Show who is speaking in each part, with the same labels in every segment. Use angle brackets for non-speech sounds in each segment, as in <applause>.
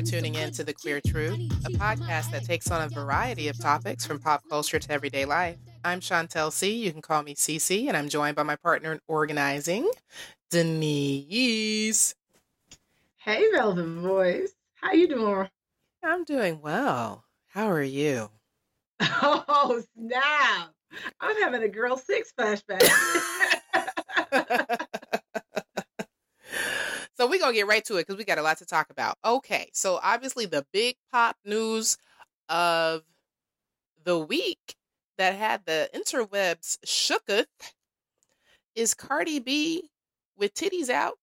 Speaker 1: for tuning in to The Queer Truth, a podcast that takes on a variety of topics from pop culture to everyday life. I'm Chantel C. You can call me CC, and I'm joined by my partner in organizing, Denise.
Speaker 2: Hey, Velvet Voice. How you doing?
Speaker 1: I'm doing well. How are you? <laughs>
Speaker 2: Oh, snap. I'm having a girl six flashback. <laughs> <laughs>
Speaker 1: so we're going to get right to it because we got a lot to talk about. Okay, so obviously the big pop news of the week that had the interwebs shooketh is Cardi B with titties out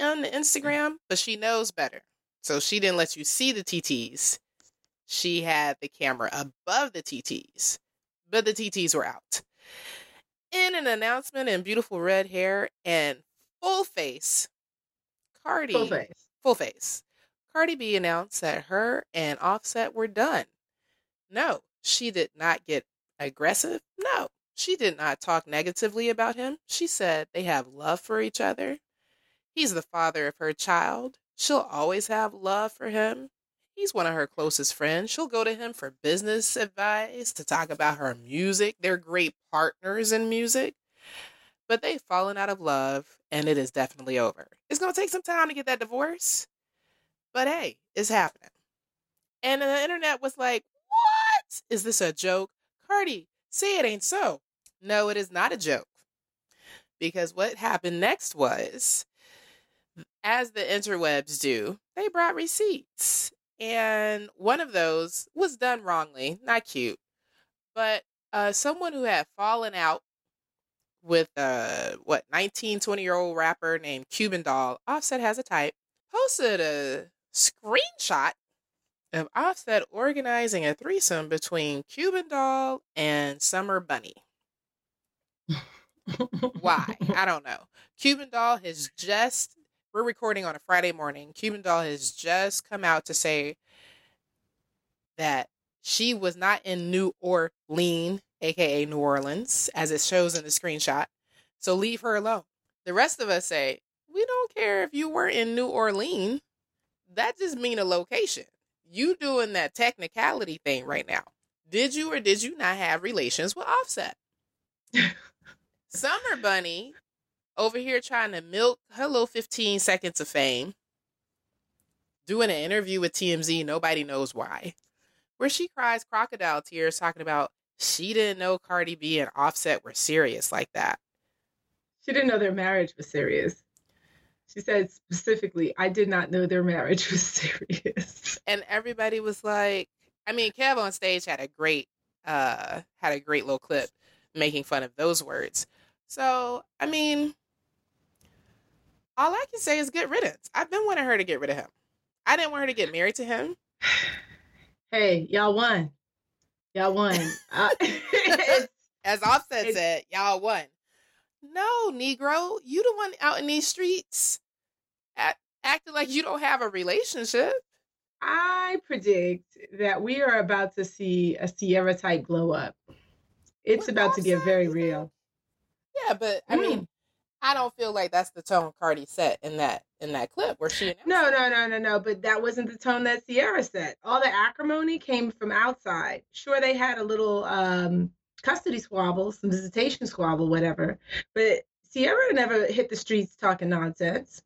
Speaker 1: on the Instagram, but she knows better. So she didn't let you see the TTs she had the camera above the TTs, but the TTs were out. In an announcement in beautiful red hair and full face, Cardi
Speaker 2: Full face.
Speaker 1: full face. Cardi B announced that her and Offset were done. No, she did not get aggressive. No, she did not talk negatively about him. She said they have love for each other. He's the father of her child. She'll always have love for him. He's one of her closest friends. She'll go to him for business advice, to talk about her music. They're great partners in music, but they've fallen out of love and it is definitely over. It's going to take some time to get that divorce, but hey, it's happening. And the internet was like, What? Is this a joke? Cardi, say it ain't so. No, it is not a joke. Because what happened next was, as the interwebs do, they brought receipts and one of those was done wrongly, not cute, but uh, someone who had fallen out with a what 19, 20 year old rapper named Cuban Doll. Offset has a type. Posted a screenshot of Offset organizing a threesome between Cuban Doll and Summer Bunny. Why? <laughs> I don't know. Cuban Doll has just we're recording on a Friday morning. Cuban Doll has just come out to say that she was not in New Orleans, aka New Orleans, as it shows in the screenshot. So leave her alone. The rest of us say, we don't care if you were in New Orleans. That just mean a location. You doing that technicality thing right now. Did you or did you not have relations with Offset? <laughs> Summer Bunny over here trying to milk hello 15 seconds of fame, doing an interview with TMZ, nobody knows why, where she cries crocodile tears talking about she didn't know Cardi B and Offset were serious like that.
Speaker 2: She didn't know their marriage was serious. She said specifically, I did not know their marriage <laughs> was serious.
Speaker 1: And everybody was like, I mean, Kev on stage had a great uh had a great little clip making fun of those words. So, I mean, all I can say is good riddance. I've been wanting her to get rid of him. I didn't want her to get married to him. <sighs>
Speaker 2: Hey, y'all won. Y'all won. <laughs> <laughs>
Speaker 1: As Offset said, y'all won. No, Negro, you the one out in these streets at, acting like you don't have a relationship.
Speaker 2: I predict that we are about to see a Ciara type glow up. It's
Speaker 1: With
Speaker 2: about to get very real.
Speaker 1: Yeah, but I hmm. mean, I don't feel like that's the tone Cardi set in that in that clip where she
Speaker 2: No,
Speaker 1: it.
Speaker 2: no, no, no, no. But that wasn't the tone that Ciara set. All the acrimony came from outside. Sure, they had a little um, custody squabble, some visitation squabble, whatever. But Ciara never hit the streets talking nonsense.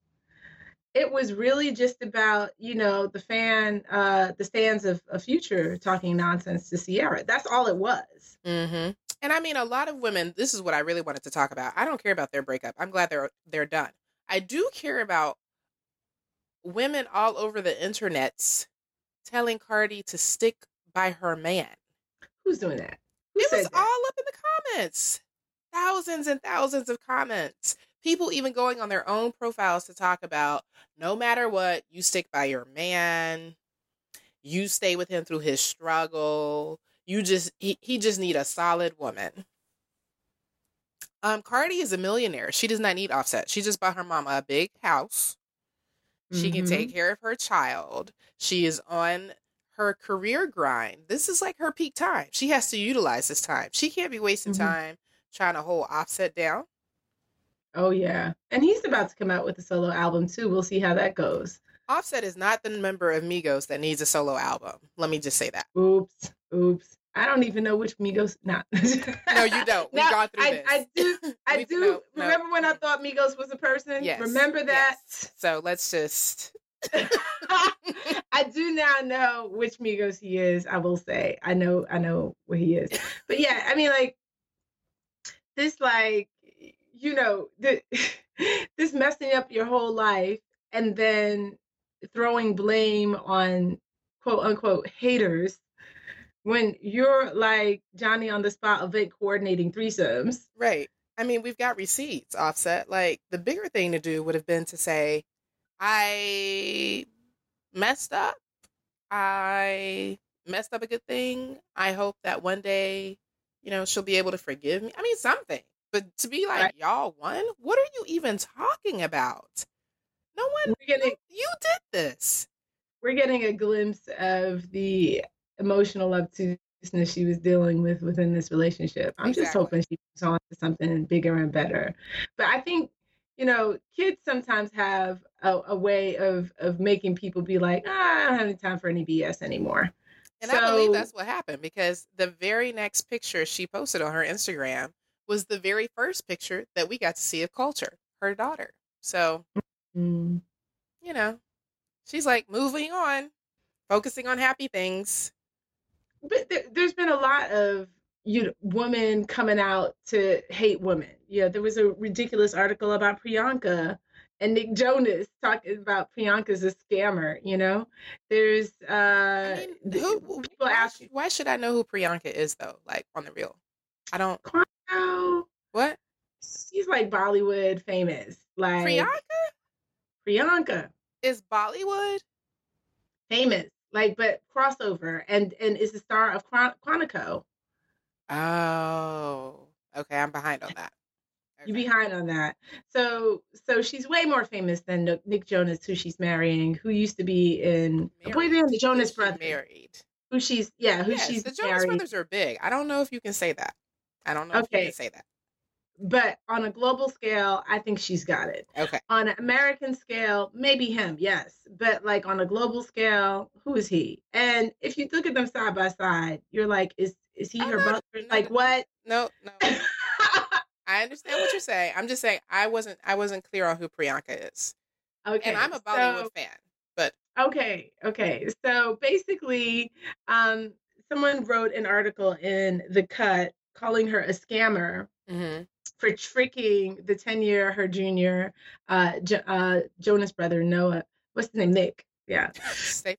Speaker 2: It was really just about, you know, the fan, uh, the stands of, of Future talking nonsense to Ciara. That's all it was.
Speaker 1: Mm-hmm. And I mean, a lot of women. This is what I really wanted to talk about. I don't care about their breakup. I'm glad they're they're done. I do care about women all over the internets telling Cardi to stick by her man.
Speaker 2: Who's doing that? Who
Speaker 1: it was
Speaker 2: that?
Speaker 1: all up in the comments. Thousands and thousands of comments. People even going on their own profiles to talk about no matter what, you stick by your man. You stay with him through his struggle. You just he, he just need a solid woman. Um, Cardi is a millionaire. She does not need offset. She just bought her mama a big house. She can
Speaker 2: Mhm.
Speaker 1: take care of her child. She is on her career grind. This is like her peak time. She has to utilize this time. She can't be wasting
Speaker 2: Mhm.
Speaker 1: time trying to hold offset down.
Speaker 2: Oh yeah, and he's about to come out with a solo album too. We'll see how that goes.
Speaker 1: Offset is not the member of Migos that needs a solo album. Let me just say that.
Speaker 2: Oops, oops. I don't even know which Migos. Not.
Speaker 1: no, you don't. We <laughs>
Speaker 2: Now,
Speaker 1: gone through
Speaker 2: I,
Speaker 1: this.
Speaker 2: I do. <laughs> I
Speaker 1: We-
Speaker 2: do.
Speaker 1: no, no.
Speaker 2: remember when I thought Migos was a person?
Speaker 1: Yes.
Speaker 2: Remember that?
Speaker 1: yes. So let's just. <laughs>
Speaker 2: I do now know which Migos he is. I will say. I know. I know what he is. But yeah, I mean, like this, like you know, the, this messing up your whole life and then throwing blame on quote unquote haters when you're like Johnny on the spot event coordinating threesomes.
Speaker 1: Right. I mean, we've got receipts offset. Like the bigger thing to do would have been to say, I messed up. I messed up a good thing. I hope that one day, you know, she'll be able to forgive me. I mean, something. But to be like,
Speaker 2: Right.
Speaker 1: y'all won? What are you even talking about? No one,
Speaker 2: We're getting
Speaker 1: you did this.
Speaker 2: we're getting a glimpse of the emotional obtuseness she was dealing with within this relationship. I'm just hoping she on to something bigger and better. But I think, you know, kids sometimes have a, a way of of making people be like, ah, I don't have any time for any BS anymore.
Speaker 1: And I believe that's what happened because the very next picture she posted on her Instagram was the very first picture that we got to see of Culture, her daughter. So,
Speaker 2: Mm.
Speaker 1: you know, she's like moving on, focusing on happy things.
Speaker 2: But there, there's been a lot of you know, women coming out to hate women. Yeah, there was a ridiculous article about Priyanka and Nick Jonas talking about Priyanka's a scammer. You know, there's uh,
Speaker 1: I mean, who,
Speaker 2: people
Speaker 1: why,
Speaker 2: ask,
Speaker 1: why should I know who Priyanka is though? Like on the real, I don't.
Speaker 2: oh,
Speaker 1: What
Speaker 2: she's like Bollywood famous, like
Speaker 1: Priyanka
Speaker 2: Priyanka
Speaker 1: is Bollywood?
Speaker 2: famous, like but crossover, and and is the star of Chron- Quantico.
Speaker 1: Oh, okay. I'm behind on that. Okay.
Speaker 2: behind on that. So so she's way more famous than Nick- Jonas, who she's marrying, who used to be in Boy Band, the Jonas Brothers.
Speaker 1: married.
Speaker 2: Who she's yeah, who
Speaker 1: yes,
Speaker 2: she's
Speaker 1: the Jonas
Speaker 2: married.
Speaker 1: Brothers are big. I don't know if you can say that. I don't know if you can say that.
Speaker 2: But on a global scale, I think she's got it.
Speaker 1: Okay.
Speaker 2: On an American scale, maybe him, yes. But like on a global scale, who is he? And if you look at them side by side, you're like, is is he
Speaker 1: I'm
Speaker 2: her
Speaker 1: not-
Speaker 2: brother?
Speaker 1: no,
Speaker 2: Like what?
Speaker 1: No, no. <laughs> I understand what you're saying. I'm just saying I wasn't I wasn't clear on who Priyanka is.
Speaker 2: okay.
Speaker 1: And I'm a Bollywood
Speaker 2: so-
Speaker 1: fan. But
Speaker 2: Okay, okay. So basically, um, someone wrote an article in The Cut calling her a scammer
Speaker 1: mhm.
Speaker 2: For tricking the 10 year, her junior, uh, jo- uh, Jonas brother, Noah. What's his name? Nick. Yeah. <laughs>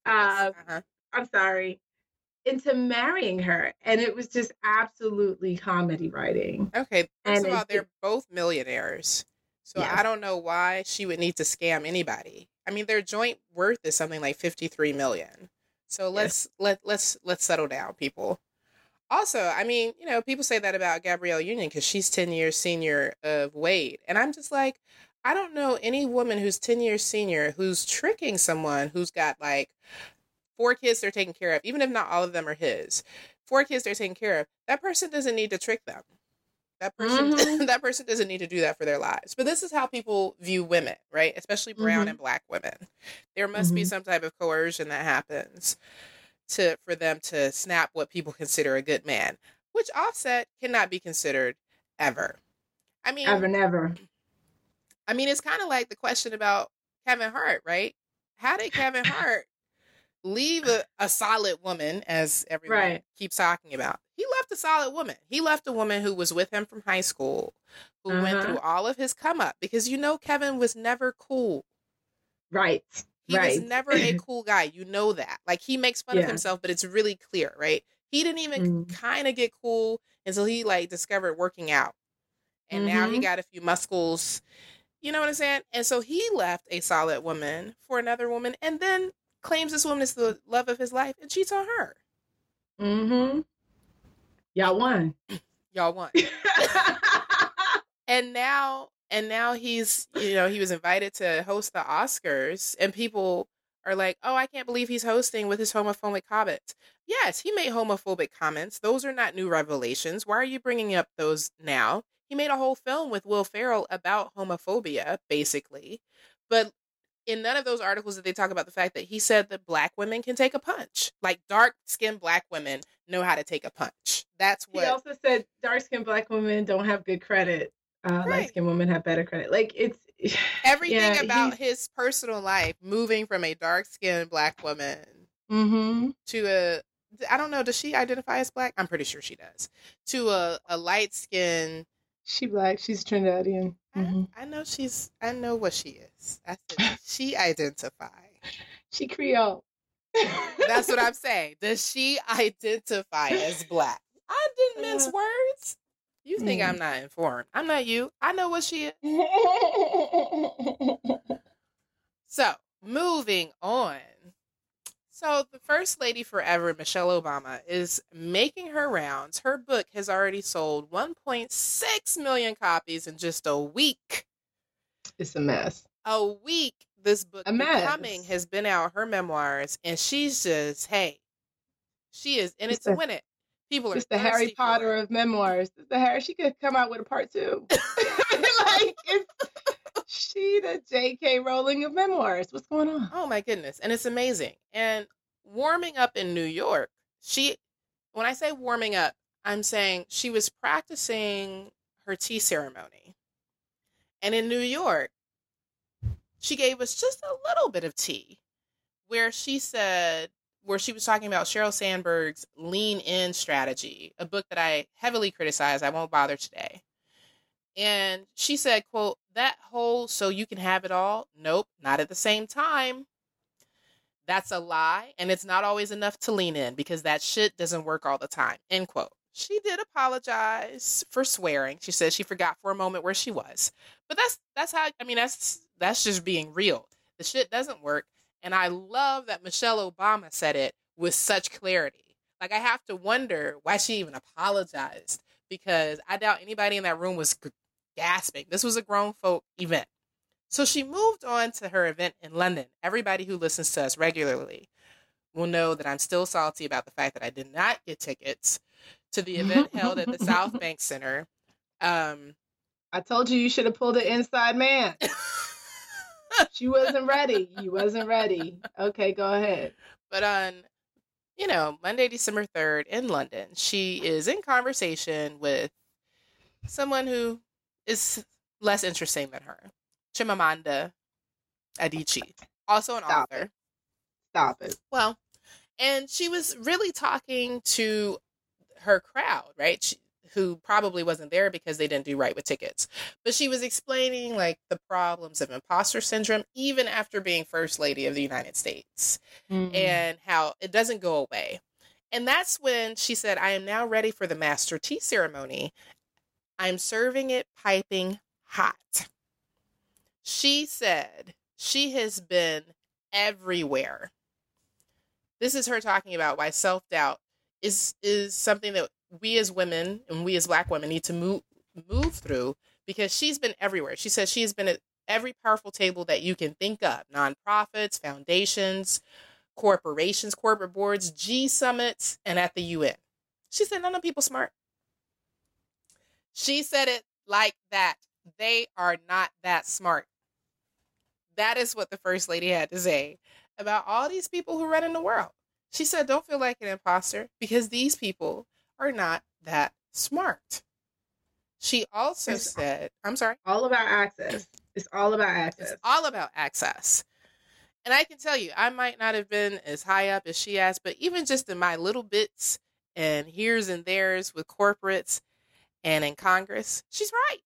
Speaker 2: Uh.
Speaker 1: Uh-huh.
Speaker 2: I'm sorry. Into marrying her. And it was just absolutely comedy writing.
Speaker 1: Okay. First
Speaker 2: and
Speaker 1: of all,
Speaker 2: it-
Speaker 1: they're both millionaires. So
Speaker 2: Yes.
Speaker 1: I don't know why she would need to scam anybody. I mean, their joint worth is something like 53 million. So let's let let's let's settle down, people. Also, I mean, you know, people say that about Gabrielle Union because she's 10 years senior of Wade. And I'm just like, I don't know any woman who's 10 years senior who's tricking someone who's got like four kids they're taking care of, even if not all of them are his. Four kids they're taking care of. That person doesn't need to trick them. That person <laughs>
Speaker 2: Mhm.
Speaker 1: that person doesn't need to do that for their lives. But this is how people view women, right? Especially brown
Speaker 2: Mhm.
Speaker 1: and black women. There must be
Speaker 2: Mhm.
Speaker 1: some type of coercion that happens to for them to snap what people consider a good man, which Offset cannot be considered ever. I mean,
Speaker 2: Ever, never.
Speaker 1: I mean, it's kind of like the question about Kevin Hart, right? How did Kevin <laughs> Hart leave a, a solid woman, as everyone
Speaker 2: Right.
Speaker 1: keeps talking about? He left a solid woman. He left a woman who was with him from high school, who went
Speaker 2: Uh-huh.
Speaker 1: through all of his come up because you know Kevin was never cool.
Speaker 2: Right.
Speaker 1: He
Speaker 2: Right.
Speaker 1: was never a <laughs> cool guy. You know that. Like he makes fun of himself, but it's really clear, right? He didn't even
Speaker 2: Mm.
Speaker 1: kind of get cool until he like discovered working out. And now he
Speaker 2: Mhm.
Speaker 1: got a few muscles. You know what I'm saying? And so he left a solid woman for another woman and then claims this woman is the love of his life and cheats on her.
Speaker 2: Mm-hmm. Y'all won. <clears throat>
Speaker 1: Y'all won. <laughs> and now and now he's you know he was invited to host the oscars and people are like oh i can't believe he's hosting with his homophobic comments yes he made homophobic comments those are not new revelations why are you bringing up those now he made a whole film with will ferrell about homophobia basically but in none of those articles did they talk about the fact that he said that black women can take a punch. Like dark skinned black women know how to take a punch. That's what
Speaker 2: He also said dark skinned black women don't have good credit. Uh,
Speaker 1: Right.
Speaker 2: Light skinned women have better credit. Like it's <sighs>
Speaker 1: everything
Speaker 2: Yeah,
Speaker 1: about his personal life, moving from a dark skinned black woman
Speaker 2: hmm
Speaker 1: to a I don't know, does she identify as black? I'm pretty sure she does. To a, a light skinned
Speaker 2: She black. She's Trinidadian. Mhm.
Speaker 1: I know she's I know what she is. I said <laughs> she identify.
Speaker 2: She Creole.
Speaker 1: That's what I'm <laughs> saying. Does she identify as black? I didn't mince
Speaker 2: Uh,
Speaker 1: words. You think
Speaker 2: mm.
Speaker 1: I'm not informed. I'm not you. I know what she is. <laughs> So, moving on. So, the First Lady Forever, Michelle Obama, is making her rounds. Her book has already sold 1.6 million copies in just a week.
Speaker 2: it's a mess.
Speaker 1: A week, this book
Speaker 2: A mess.
Speaker 1: Becoming has been out, her memoirs, and she's just, hey, she is in it to win it. People are
Speaker 2: It's the Harry Potter of memoirs. It's the Harry. She could come out with a part two. <laughs> like it's she the J.K. Rowling of memoirs. What's going on?
Speaker 1: Oh my goodness. And it's amazing. And warming up in New York, she, when I say warming up, I'm saying she was practicing her tea ceremony. And in New York, she gave us just a little bit of tea where she said, where she was talking about Sheryl Sandberg's lean in strategy, a book that I heavily criticize. I won't bother today. And she said, quote, that whole so you can have it all. Nope, not at the same time. That's a lie. And it's not always enough to lean in because that shit doesn't work all the time. End quote. She did apologize for swearing. She said she forgot for a moment where she was. But that's that's how I mean that's that's just being real. The shit doesn't work. And I love that Michelle Obama said it with such clarity. Like I have to wonder why she even apologized because I doubt anybody in that room was g- gasping. This was a grown folk event. So she moved on to her event in London. Everybody who listens to us regularly will know that I'm still salty about the fact that I did not get tickets to the event held at the South <laughs> Bank Center. Um,
Speaker 2: I told you you should have pulled it inside man. <laughs> <laughs> she wasn't ready. You wasn't ready. Okay, go ahead.
Speaker 1: but on, you know, Monday, December 3rd in London, she is in conversation with someone who is less interesting than her, Chimamanda Adichie, also an
Speaker 2: Stop
Speaker 1: author.
Speaker 2: Stop it.
Speaker 1: Well, and she was really talking to her crowd, right? She, who probably wasn't there because they didn't do right with tickets. But she was explaining like the problems of imposter syndrome even after being first lady of the United States
Speaker 2: Mm.
Speaker 1: and how it doesn't go away. And that's when she said, I am now ready for the master tea ceremony. I'm serving it piping hot. She said she has been everywhere. This is her talking about why self doubt is is something that we as women and we as black women need to move move through because she's been everywhere. She says she has been at every powerful table that you can think of, nonprofits, foundations, corporations, corporate boards, G summits, and at the UN. She said none of people smart. She said it like that. They are not that smart. That is what the first lady had to say about all these people who run in the world. She said, Don't feel like an imposter because these people are not that smart. She also
Speaker 2: It's-
Speaker 1: said, I'm sorry,
Speaker 2: all about access. It's all about access.
Speaker 1: it's all about access. And I can tell you, I might not have been as high up as she has, but even just in my little bits and here's and there's with corporates and in Congress, she's right.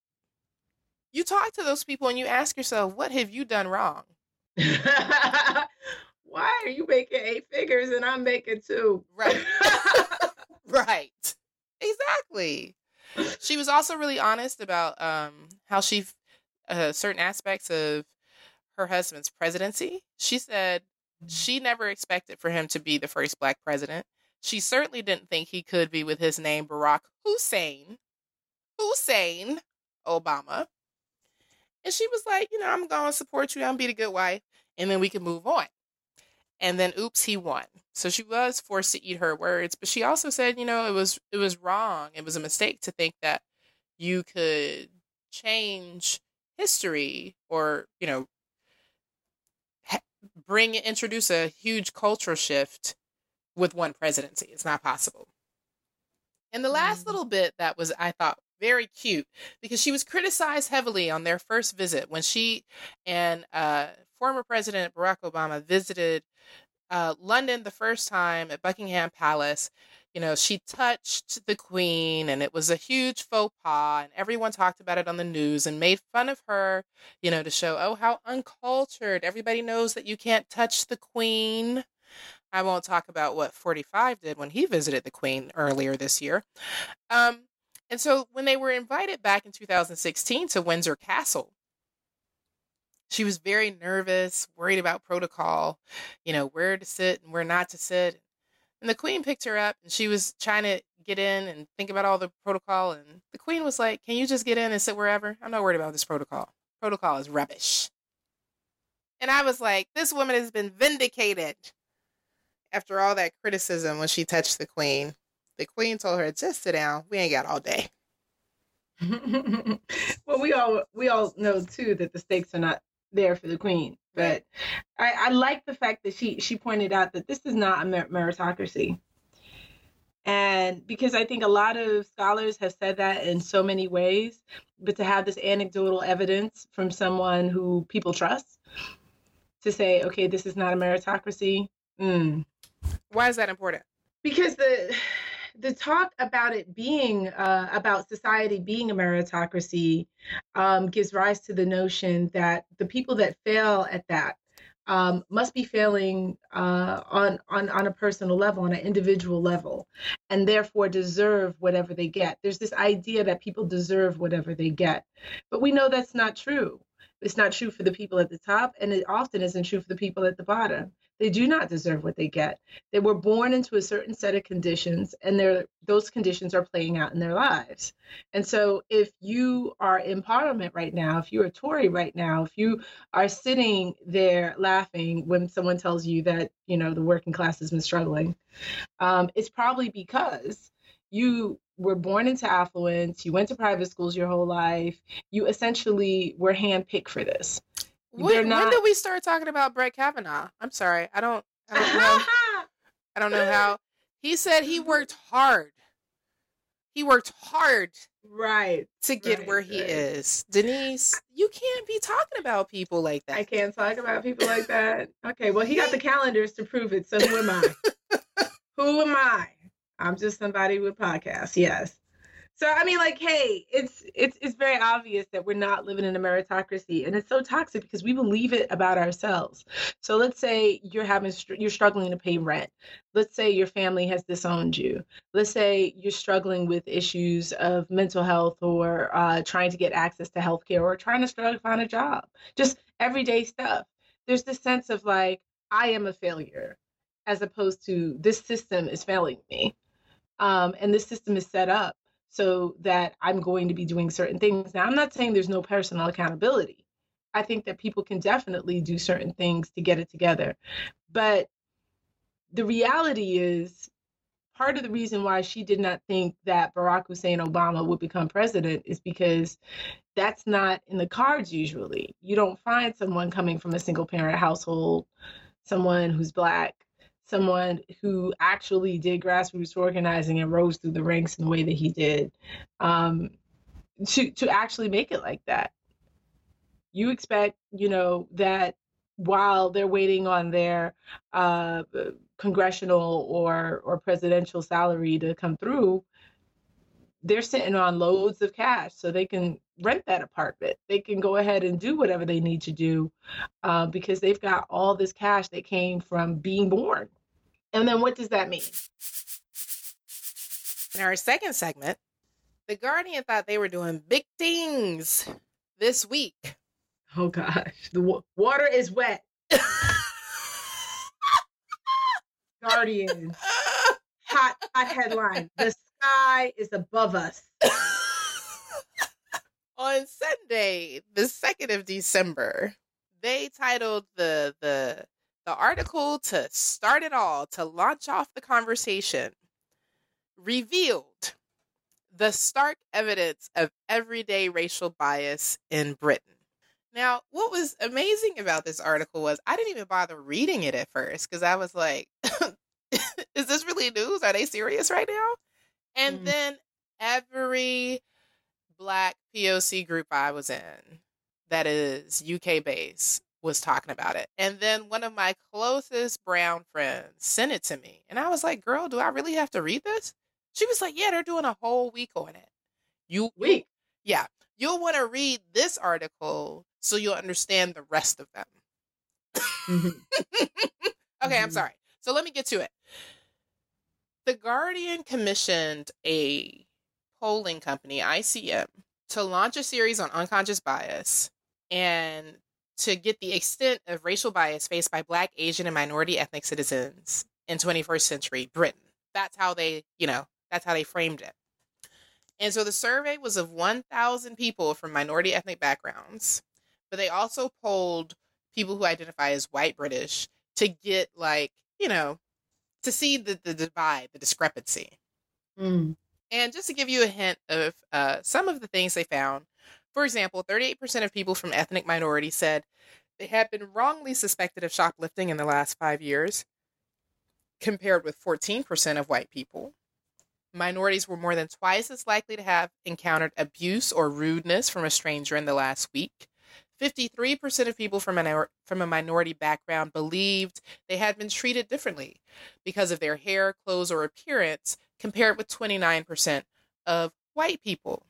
Speaker 1: You talk to those people and you ask yourself, what have you done wrong? <laughs>
Speaker 2: Why are you making eight figures and I'm making two?
Speaker 1: Right. <laughs> Right. Exactly. She was also really honest about um, how she, uh, certain aspects of her husband's presidency. She said she never expected for him to be the first black president. She certainly didn't think he could be with his name Barack Hussein, Hussein Obama. And she was like, you know, I'm going to support you. I'm be the good wife. And then we can move on. And then oops, he won. So she was forced to eat her words, but she also said, you know, it was it was wrong. It was a mistake to think that you could change history or, you know, bring introduce a huge cultural shift with one presidency. It's not possible. And the last
Speaker 2: Mm.
Speaker 1: little bit that was I thought very cute because she was criticized heavily on their first visit when she and uh, former President Barack Obama visited uh, London the first time at Buckingham Palace. You know, she touched the Queen, and it was a huge faux pas, and everyone talked about it on the news and made fun of her. You know, to show oh how uncultured. Everybody knows that you can't touch the Queen. I won't talk about what 45 did when he visited the Queen earlier this year. Um, and so when they were invited back in 2016 to Windsor Castle, she was very nervous, worried about protocol, you know, where to sit and where not to sit. And the Queen picked her up and she was trying to get in and think about all the protocol. And the Queen was like, Can you just get in and sit wherever? I'm not worried about this protocol. Protocol is rubbish. And I was like, This woman has been vindicated after all that criticism when she touched the Queen. The Queen told her, Just sit down. We ain't got all day. <laughs>
Speaker 2: well, we all we all know too that the stakes are not there for the queen. But I, I like the fact that she she pointed out that this is not a meritocracy, and because I think a lot of scholars have said that in so many ways, but to have this anecdotal evidence from someone who people trust to say, okay, this is not a meritocracy. Mm,
Speaker 1: Why is that important?
Speaker 2: because the the talk about it being uh, about society being a meritocracy um, gives rise to the notion that the people that fail at that um, must be failing uh, on, on on a personal level, on an individual level, and therefore deserve whatever they get. There's this idea that people deserve whatever they get, but we know that's not true. It's not true for the people at the top, and it often isn't true for the people at the bottom. They do not deserve what they get. They were born into a certain set of conditions, and those conditions are playing out in their lives. And so, if you are in Parliament right now, if you're a Tory right now, if you are sitting there laughing when someone tells you that you know the working class has been struggling, um, it's probably because you were born into affluence, you went to private schools your whole life, you essentially were handpicked for this.
Speaker 1: When,
Speaker 2: They're
Speaker 1: when did we start talking about Brett Kavanaugh? I'm sorry. I don't I don't know. <laughs> I don't know how. He said he worked hard. He worked hard
Speaker 2: right.
Speaker 1: to get
Speaker 2: Right,
Speaker 1: where he
Speaker 2: right.
Speaker 1: is. Denise, you can't be talking about people like that.
Speaker 2: I can't talk about people like that. Okay, well, he got the <laughs> calendars to prove it. So who am I? <laughs> who am I? I'm just somebody with podcasts. Yes. So I mean, like, hey, it's it's it's very obvious that we're not living in a meritocracy, and it's so toxic because we believe it about ourselves. So let's say you're having you're struggling to pay rent. Let's say your family has disowned you. Let's say you're struggling with issues of mental health or uh, trying to get access to healthcare or trying to struggle to find a job. Just everyday stuff. There's this sense of like I am a failure, as opposed to this system is failing me, um, and this system is set up so that I'm going to be doing certain things. Now, I'm not saying there's no personal accountability. I think that people can definitely do certain things to get it together. But the reality is, part of the reason why she did not think that Barack Hussein Obama would become president is because that's not in the cards usually. You don't find someone coming from a single parent household, someone who's black, someone who actually did grassroots organizing and rose through the ranks in the way that he did um, to to actually make it like that. You expect, you know, that while they're waiting on their uh, congressional or or presidential salary to come through, they're sitting on loads of cash so they can rent that apartment. They can go ahead and do whatever they need to do uh, because they've got all this cash that came from being born. And then what does that mean?
Speaker 1: In our second segment, The Guardian thought they were doing big things this week.
Speaker 2: Oh gosh, the wa- water is wet. <laughs> Guardian, hot, hot headline. The sky is above us. <laughs>
Speaker 1: On Sunday, the 2nd of December, they titled the the the article to start it all, to launch off the conversation, revealed the stark evidence of everyday racial bias in Britain. Now, what was amazing about this article was I didn't even bother reading it at first because I was like, <laughs> is this really news? Are they serious right now? And
Speaker 2: Mm.
Speaker 1: then every black POC group I was in that is UK based was talking about it. And then one of my closest brown friends sent it to me. And I was like, girl, do I really have to read this? She was like, yeah, they're doing a whole week on it. You,
Speaker 2: Week.
Speaker 1: yeah, you'll want to read this article so you'll understand the rest of them.
Speaker 2: Mhm. <laughs>
Speaker 1: Okay, I'm
Speaker 2: Mhm.
Speaker 1: sorry. So let me get to it. The Guardian commissioned a polling company, ICM, to launch a series on unconscious bias and to get the extent of racial bias faced by Black, Asian, and minority ethnic citizens in 21st century Britain. That's how they, you know, that's how they framed it. And so the survey was of 1,000 people from minority ethnic backgrounds, but they also polled people who identify as white British to get like, you know, to see the, the divide, the discrepancy.
Speaker 2: Mm.
Speaker 1: And just to give you a hint of uh, some of the things they found, for example, 38% of people from ethnic minorities said they had been wrongly suspected of shoplifting in the last five years, compared with 14% of white people. Minorities were more than twice as likely to have encountered abuse or rudeness from a stranger in the last week. 53% of people from, minor- from a minority background believed they had been treated differently because of their hair, clothes, or appearance, compared with 29% of white people.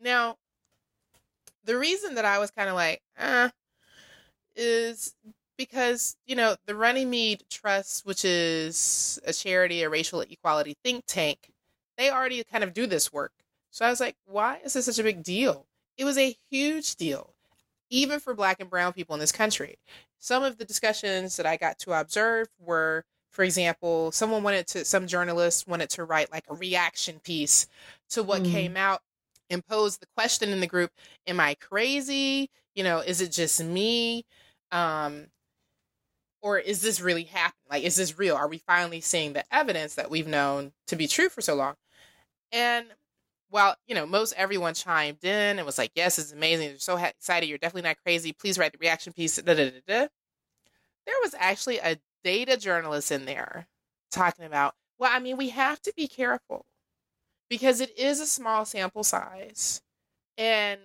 Speaker 1: Now, the reason that I was kind of like, eh, is because, you know, the Runnymede Trust, which is a charity, a racial equality think tank, they already kind of do this work. So I was like, why is this such a big deal? It was a huge deal, even for black and brown people in this country. Some of the discussions that I got to observe were, for example, someone wanted to, some journalists wanted to write like a reaction piece to what
Speaker 2: Mm.
Speaker 1: came out and pose the question in the group Am I crazy? You know, is it just me? Um, or is this really happening? Like, is this real? Are we finally seeing the evidence that we've known to be true for so long? And while, you know, most everyone chimed in and was like, yes, it's amazing. You're so excited. You're definitely not crazy. Please write the reaction piece. Da, da, da, da. There was actually a data journalist in there talking about, well, I mean, we have to be careful because it is a small sample size and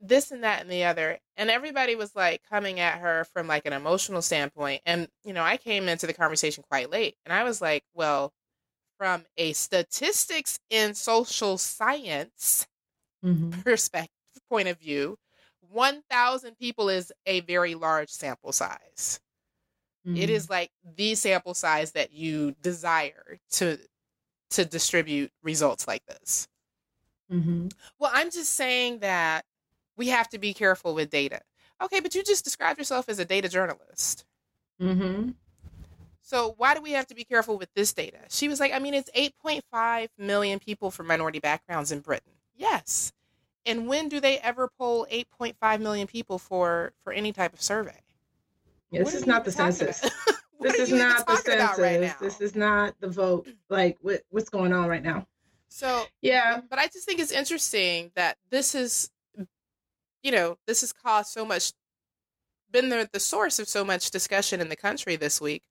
Speaker 1: this and that and the other and everybody was like coming at her from like an emotional standpoint and you know i came into the conversation quite late and i was like well from a statistics in social science
Speaker 2: Mhm.
Speaker 1: perspective point of view 1000 people is a very large sample size it
Speaker 2: Mhm.
Speaker 1: is like the sample size that you desire to to distribute results like this.
Speaker 2: Mhm.
Speaker 1: well i'm just saying that we have to be careful with data. Okay but you just described yourself as a data journalist.
Speaker 2: Mhm.
Speaker 1: so why do we have to be careful with this data? She was like i mean it's 8.5 million people from minority backgrounds in britain. Yes. And when do they ever poll 8.5 million people for for any type of survey?
Speaker 2: Yeah, this is not the census. <laughs>
Speaker 1: What
Speaker 2: This is not the
Speaker 1: about right
Speaker 2: census. This is not the vote. Like what what's going on right now?
Speaker 1: so
Speaker 2: Yeah.
Speaker 1: but I just think it's interesting that this is, you know, this has caused so much, been the, the source of so much discussion in the country this week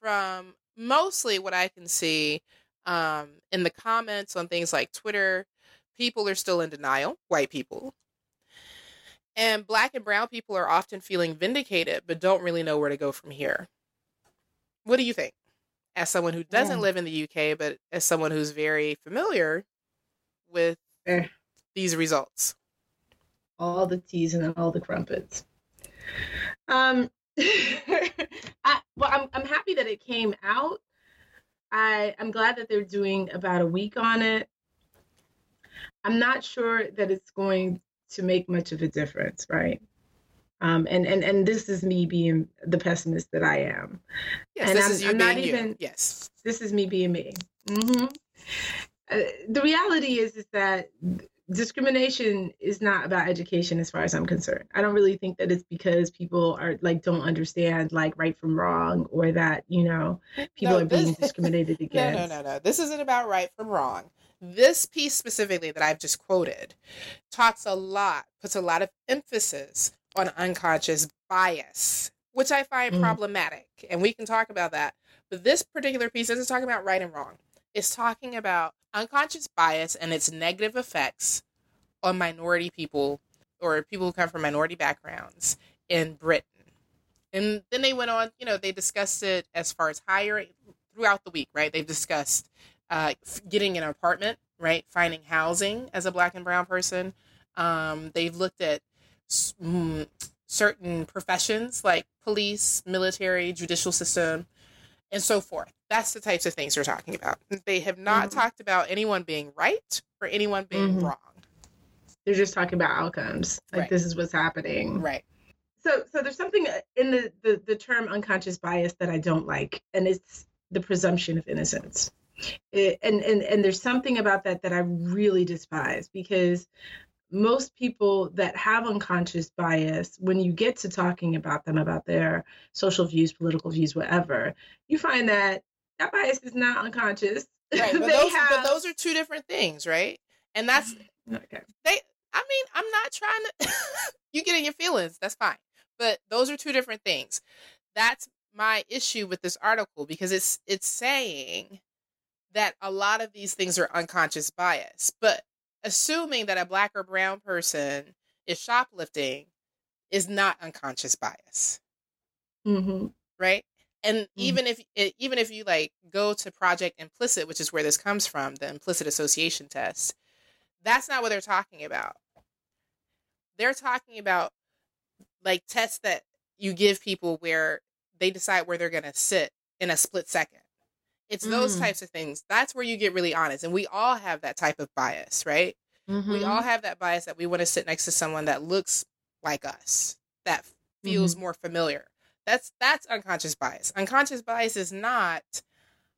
Speaker 1: from mostly what I can see um, in the comments on things like Twitter. People are still in denial, white people. And black and brown people are often feeling vindicated, but don't really know where to go from here. What do you think? As someone who doesn't
Speaker 2: Yeah.
Speaker 1: live in the UK, but as someone who's very familiar with
Speaker 2: Eh.
Speaker 1: these results.
Speaker 2: all the teas and all the crumpets. Um, <laughs> I, well, I'm I'm happy that it came out. I I'm glad that they're doing about a week on it. I'm not sure that it's going to make much of a difference, right? Um, and and and this is me being the pessimist that I am.
Speaker 1: Yes,
Speaker 2: And
Speaker 1: this
Speaker 2: I'm-
Speaker 1: is you
Speaker 2: I'm not
Speaker 1: you.
Speaker 2: even-
Speaker 1: Yes.
Speaker 2: This is me being me. hmm Uh, the reality is is that discrimination is not about education as far as I'm concerned. I don't really think that it's because people are like don't understand like right from wrong or that, you know, people
Speaker 1: No,
Speaker 2: are being
Speaker 1: this-
Speaker 2: discriminated <laughs>
Speaker 1: No,
Speaker 2: against.
Speaker 1: no, no, no. This isn't about right from wrong. This piece specifically that I've just quoted talks a lot, puts a lot of emphasis on unconscious bias, which I find
Speaker 2: Mm.
Speaker 1: problematic. And we can talk about that. But this particular piece isn't talking about right and wrong. It's talking about unconscious bias and its negative effects on minority people or people who come from minority backgrounds in Britain. And then they went on, you know, they discussed it as far as hiring throughout the week, right? They've discussed uh, getting an apartment, right? Finding housing as a black and brown person. Um, they've looked at mm, certain professions like police, military, judicial system, and so forth. That's the types of things we're talking about. They have not
Speaker 2: Mhm.
Speaker 1: talked about anyone being right or anyone being
Speaker 2: Mhm.
Speaker 1: wrong.
Speaker 2: They're just talking about outcomes. Like
Speaker 1: Right.
Speaker 2: this is what's happening.
Speaker 1: Right.
Speaker 2: So so there's something in the, the the term unconscious bias that I don't like, and it's the presumption of innocence. It, and and and there's something about that that I really despise because most people that have unconscious bias, when you get to talking about them about their social views, political views, whatever, you find that that bias is not unconscious.
Speaker 1: Right. <laughs> But,
Speaker 2: They
Speaker 1: those, but
Speaker 2: have-
Speaker 1: those are two different things, right? And that's mm-hmm.
Speaker 2: okay.
Speaker 1: they I mean, I'm not trying to <laughs> you get in your feelings, that's fine. But those are two different things. That's my issue with this article because it's it's saying that a lot of these things are unconscious bias. But assuming that a black or brown person is shoplifting is not unconscious bias.
Speaker 2: Hmm
Speaker 1: right? And even if it, even if you like go to project implicit which is where this comes from the implicit association test that's not what they're talking about. They're talking about like tests that you give people where they decide where they're going to sit in a split second it's those
Speaker 2: Mm.
Speaker 1: types of things. That's where you get really honest and we all have that type of bias right? We all have that bias that we want to sit next to someone that looks like us that feels more familiar. That's that's unconscious bias. Unconscious bias is not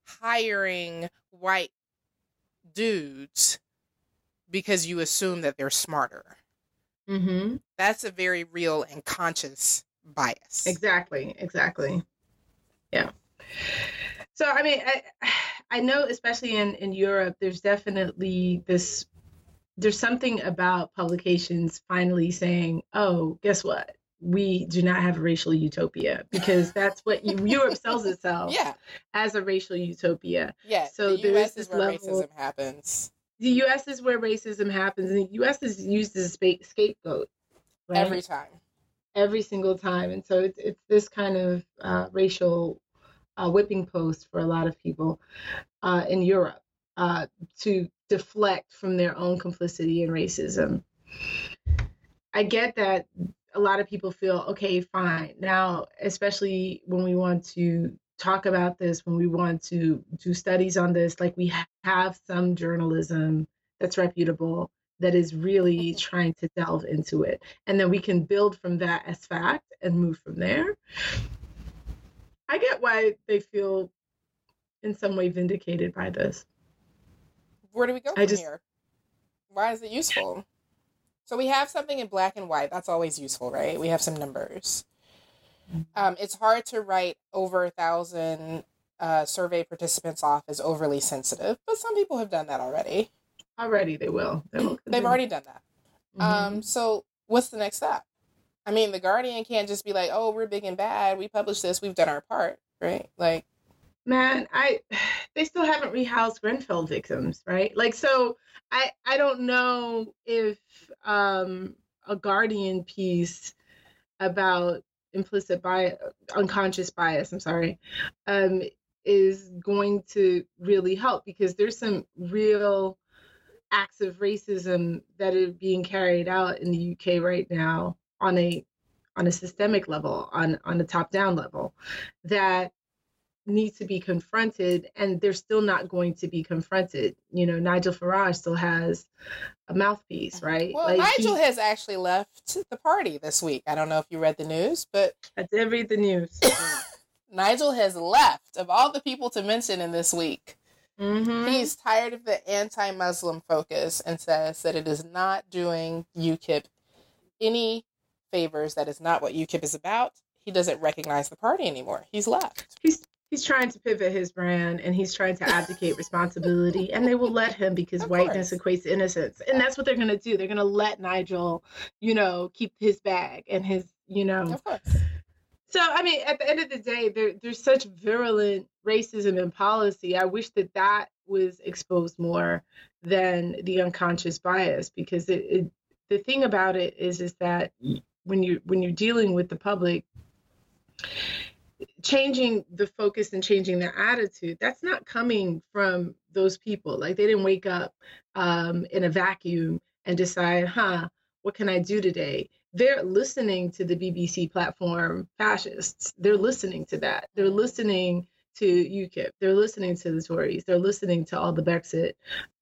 Speaker 1: hiring white dudes because you assume that they're smarter.
Speaker 2: Hmm
Speaker 1: that's a very real and conscious bias.
Speaker 2: Exactly, exactly. Yeah. So I mean, I <sighs> I know especially in in Europe, there's definitely this. There's something about publications finally saying, "Oh, guess what? We do not have a racial utopia," because that's what you, Europe <laughs> sells itself
Speaker 1: yeah
Speaker 2: as a racial utopia.
Speaker 1: yeah
Speaker 2: So
Speaker 1: the us
Speaker 2: is
Speaker 1: where
Speaker 2: level-
Speaker 1: racism happens
Speaker 2: The U.S. is where racism happens, and the U.S. is used as a spa- scapegoat. Right?
Speaker 1: every time
Speaker 2: every single time and so it's, it's this kind of uh, racial uh, whipping post for a lot of people uh, in europe uh, to deflect from their own complicity in racism. I get that a lot of people feel okay fine. Now especially when we want to talk about this when we want to do studies on this like we have some journalism that's reputable that is really trying to delve into it. And then we can build from that as fact and move from there. I get why they feel in some way vindicated by this.
Speaker 1: where do we go
Speaker 2: I
Speaker 1: from
Speaker 2: just-
Speaker 1: here? Why is it useful? So we have something in black and white. That's always useful right? We have some numbers. Um, it's hard to write over a thousand uh, survey participants off as overly sensitive but some people have done that already.
Speaker 2: Already they will. They will <clears throat>
Speaker 1: they've already done that.
Speaker 2: Mhm.
Speaker 1: um, so what's the next step i mean the guardian can't just be like oh we're big and bad. We published this. We've done our part right? Like
Speaker 2: man i <sighs> they still haven't rehoused grenfell victims right? Like so i i don't know if um a guardian piece about implicit bias unconscious bias i'm sorry um is going to really help because there's some real acts of racism that are being carried out in the uk right now on a on a systemic level on on a top down level that need to be confronted and they're still not going to be confronted. You know nigel farage still has a mouthpiece right?
Speaker 1: Well
Speaker 2: Like,
Speaker 1: nigel
Speaker 2: he-
Speaker 1: has actually left the party this week. I don't know if you read the news but
Speaker 2: i did read the news. <laughs>
Speaker 1: Nigel has left. Of all the people to mention in this week,
Speaker 2: Mhm.
Speaker 1: he's tired of the anti Muslim focus and says that it is not doing UKIP any favors. That is not what UKIP is about. He doesn't recognize the party anymore. He's left.
Speaker 2: he's he's trying to pivot his brand and he's trying to abdicate <laughs> responsibility and they will let him because
Speaker 1: Of
Speaker 2: whiteness
Speaker 1: course.
Speaker 2: equates innocence and that's what they're going to do they're going to let nigel you know keep his bag and his you know
Speaker 1: Of course.
Speaker 2: so i mean at the end of the day there, there's such virulent racism in policy i wish that that was exposed more than the unconscious bias because it, it the thing about it is is that when you when you're dealing with the public changing the focus and changing their attitude that's not coming from those people. Like they didn't wake up um, in a vacuum and decide huh what can i do today? They're listening to the bbc platform fascists. They're listening to that. They're listening to ukip they're listening to the tories. They're listening to all the brexit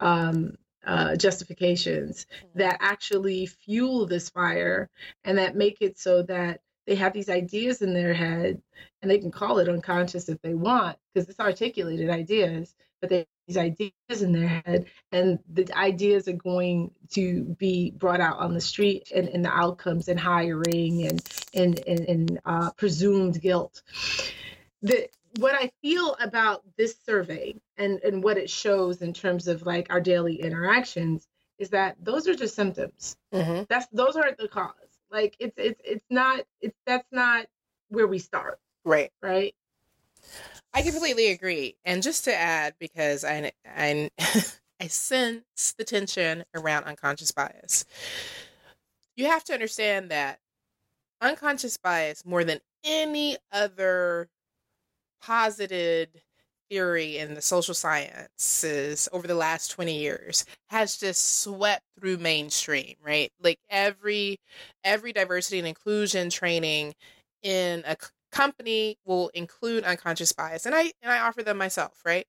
Speaker 2: um, uh, justifications that actually fuel this fire and that make it so that they have these ideas in their head and they can call it unconscious if they want because it's articulated ideas but they these ideas in their head and the ideas are going to be brought out on the street and, and the outcomes and hiring and and and, and uh, presumed guilt. The what I feel about this survey and, and what it shows in terms of like our daily interactions is that those are just symptoms.
Speaker 1: hmm
Speaker 2: That's those aren't the cause. Like it's it's it's not it's that's not where we start,
Speaker 1: Right.
Speaker 2: right?
Speaker 1: I completely agree. And just to add, because I I <laughs> I sense the tension around unconscious bias. You have to understand that unconscious bias, more than any other posited theory in the social sciences over the last 20 years has just swept through mainstream right? Like every every diversity and inclusion training in a c- company will include unconscious bias and i and i offer them myself right?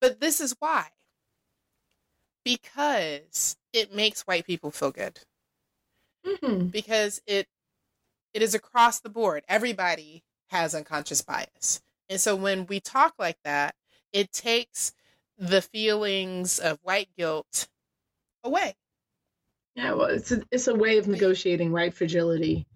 Speaker 1: But this is why. Because it makes white people feel good.
Speaker 2: Mm-hmm.
Speaker 1: because it it is across the board. Everybody has unconscious bias and so when we talk like that it takes the feelings of white guilt away
Speaker 2: Yeah, well, it's a, it's a way of negotiating white fragility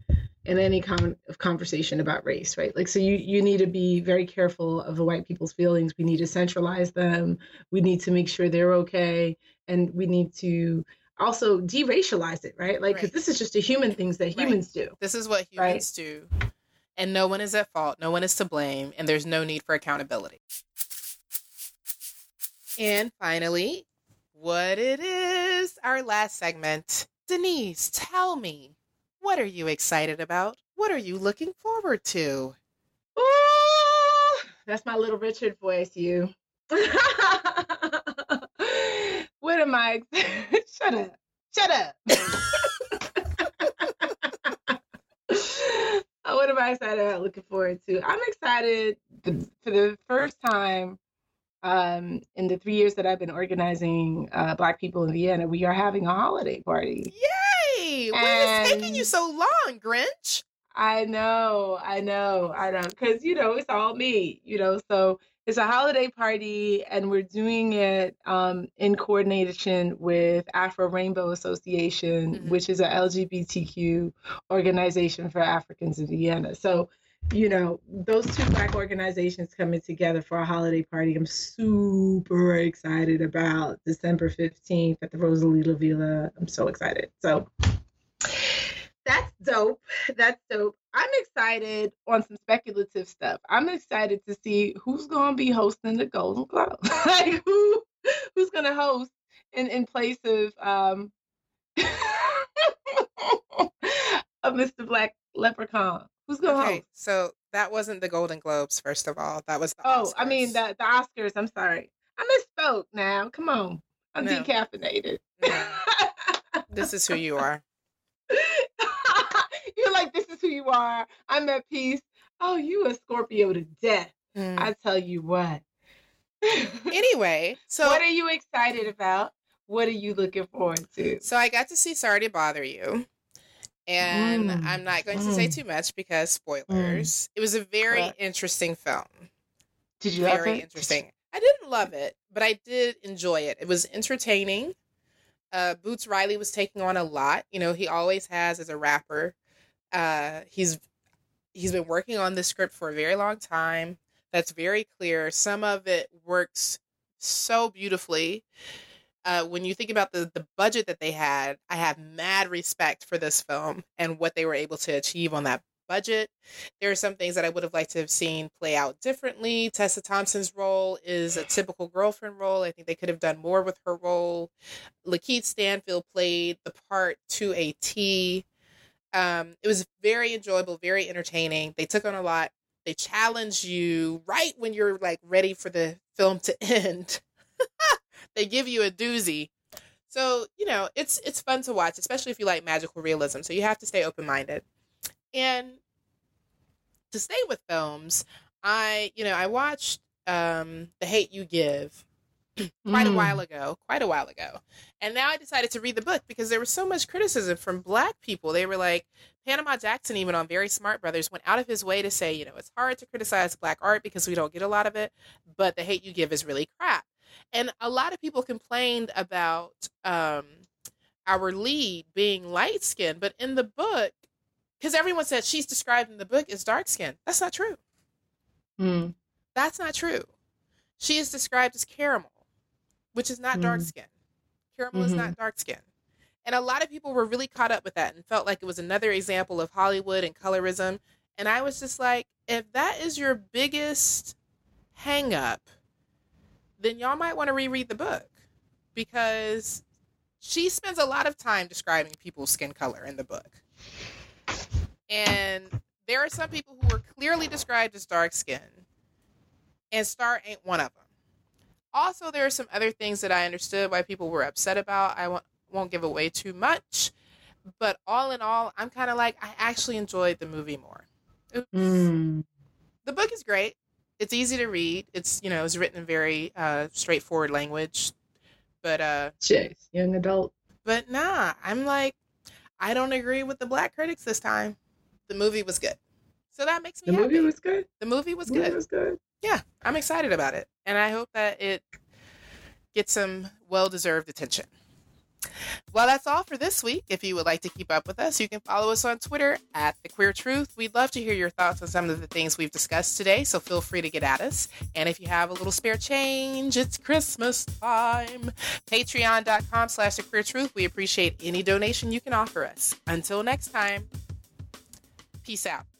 Speaker 2: in any kind of conversation about race, right? Like, so you you need to be very careful of the white people's feelings. We need to centralize them. We need to make sure they're okay, and we need to also deracialize it, right? Like, because
Speaker 1: Right.
Speaker 2: this is just a human things that
Speaker 1: Right.
Speaker 2: humans do.
Speaker 1: this is what
Speaker 2: Right.
Speaker 1: humans do and no one is at fault no one is to blame and there's no need for accountability and finally what it is our last segment denise tell me what are you excited about what are you looking forward to
Speaker 2: Ooh, that's my little Richard voice, you. <laughs> what am I? <laughs> Shut up. Shut up. <laughs> Oh, what am I excited about? Looking forward to? I'm excited th- for the first time um, in the three years that I've been organizing uh, Black people in Vienna. We are having a holiday party.
Speaker 1: Yay! What is taking you so long, Grinch?
Speaker 2: I know, I know, I know, because you know it's all me, you know. So it's a holiday party, and we're doing it um, in coordination with Afro Rainbow Association,
Speaker 1: Mhm.
Speaker 2: which is a LGBTQ organization for Africans in Vienna. So, you know, those two black organizations coming together for a holiday party. I'm super excited about December 15th at the Rosa Lila Villa. I'm so excited. So that's dope. <laughs> That's dope. I'm excited on some speculative stuff. I'm excited to see who's going to be hosting the Golden Globe. <laughs> like who who's going to host in in place of um <laughs> of Mr. Black Leprechaun. Who's going to
Speaker 1: Okay,
Speaker 2: host?
Speaker 1: so that wasn't the Golden Globes, first of all. That was the
Speaker 2: Oh, I mean the the Oscars. I'm sorry. I misspoke. Now, come on. I'm
Speaker 1: No.
Speaker 2: decaffeinated.
Speaker 1: No, this is who you are.
Speaker 2: You're like, this is who you are. I'm at peace. Oh, you a Scorpio to death.
Speaker 1: Mm.
Speaker 2: I tell you what. <laughs>
Speaker 1: Anyway, so
Speaker 2: what are you excited about? What are you looking forward to?
Speaker 1: so I got to see Sorry to Bother You. And
Speaker 2: Mm,
Speaker 1: I'm not going to say
Speaker 2: mm.
Speaker 1: too much because spoilers. It was a very
Speaker 2: Correct.
Speaker 1: interesting film.
Speaker 2: Did you
Speaker 1: Very interesting. I didn't love it, but I did enjoy it. It was entertaining. Uh, Boots Riley was taking on a lot. You know, he always has as a rapper. Uh, he's he's been working on this script for a very long time. that's very clear. Some of it works so beautifully. Uh, when you think about the the budget that they had, I have mad respect for this film and what they were able to achieve on that budget. There are some things that I would have liked to have seen play out differently. Tessa Thompson's role is a typical girlfriend role. I think they could have done more with her role. LaKeith Stanfield played the part to a T. Um, it was very enjoyable, very entertaining. They took on a lot. They challenge you right when you're like ready for the film to <laughs> end. they give you a doozy. So, you know, it's it's fun to watch, especially if you like magical realism. So you have to stay open-minded. And to stay with films, I, you know, I watched um The Hate You Give <laughs> quite mm. a while ago, quite a while ago. And now I decided to read the book because there was so much criticism from black people. They were like, Panama Jackson, even on Very Smart Brothas, went out of his way to say, you know, it's hard to criticize black art because we don't get a lot of it, but The Hate You Give is really crap. And a lot of people complained about um, our lead being light skinned, but in the book, because everyone said she's described in the book as dark skinned. That's not true.
Speaker 2: Mm.
Speaker 1: That's not true. She is described as caramel which is not mm. dark skin. Caramel mm-hmm. is not mm-hmm. dark skin. And a lot of people were really caught up with that and felt like it was another example of Hollywood and colorism. And I was just like, if that is your biggest hang up, then y'all might want to reread the book because she spends a lot of time describing people's skin color in the book. And there are some people who are clearly described as dark skin, and Star ain't one of them. Also, there are some other things that I understood why people were upset about. I won't, won't give away too much. But all in all, I'm kind of like, I actually enjoyed the movie more.
Speaker 2: Mm.
Speaker 1: The book is great. It's easy to read. It's, you know, it's written in very uh, straightforward language. But, uh,
Speaker 2: Jeez, young adult.
Speaker 1: But nah, I'm like, I don't agree with the black critics this time. The movie was good. So that makes me
Speaker 2: The
Speaker 1: happy.
Speaker 2: movie was good.
Speaker 1: The movie was
Speaker 2: the
Speaker 1: good.
Speaker 2: Movie was good.
Speaker 1: Yeah, I'm excited about it. And I hope that it gets some well deserved attention. Well, that's all for this week. If you would like to keep up with us, you can follow us on Twitter at The Queer Truth. We'd love to hear your thoughts on some of the things we've discussed today, so feel free to get at us. And if you have a little spare change, it's Christmas time. Patreon.com slash The Queer Truth. We appreciate any donation you can offer us. Until next time, peace out.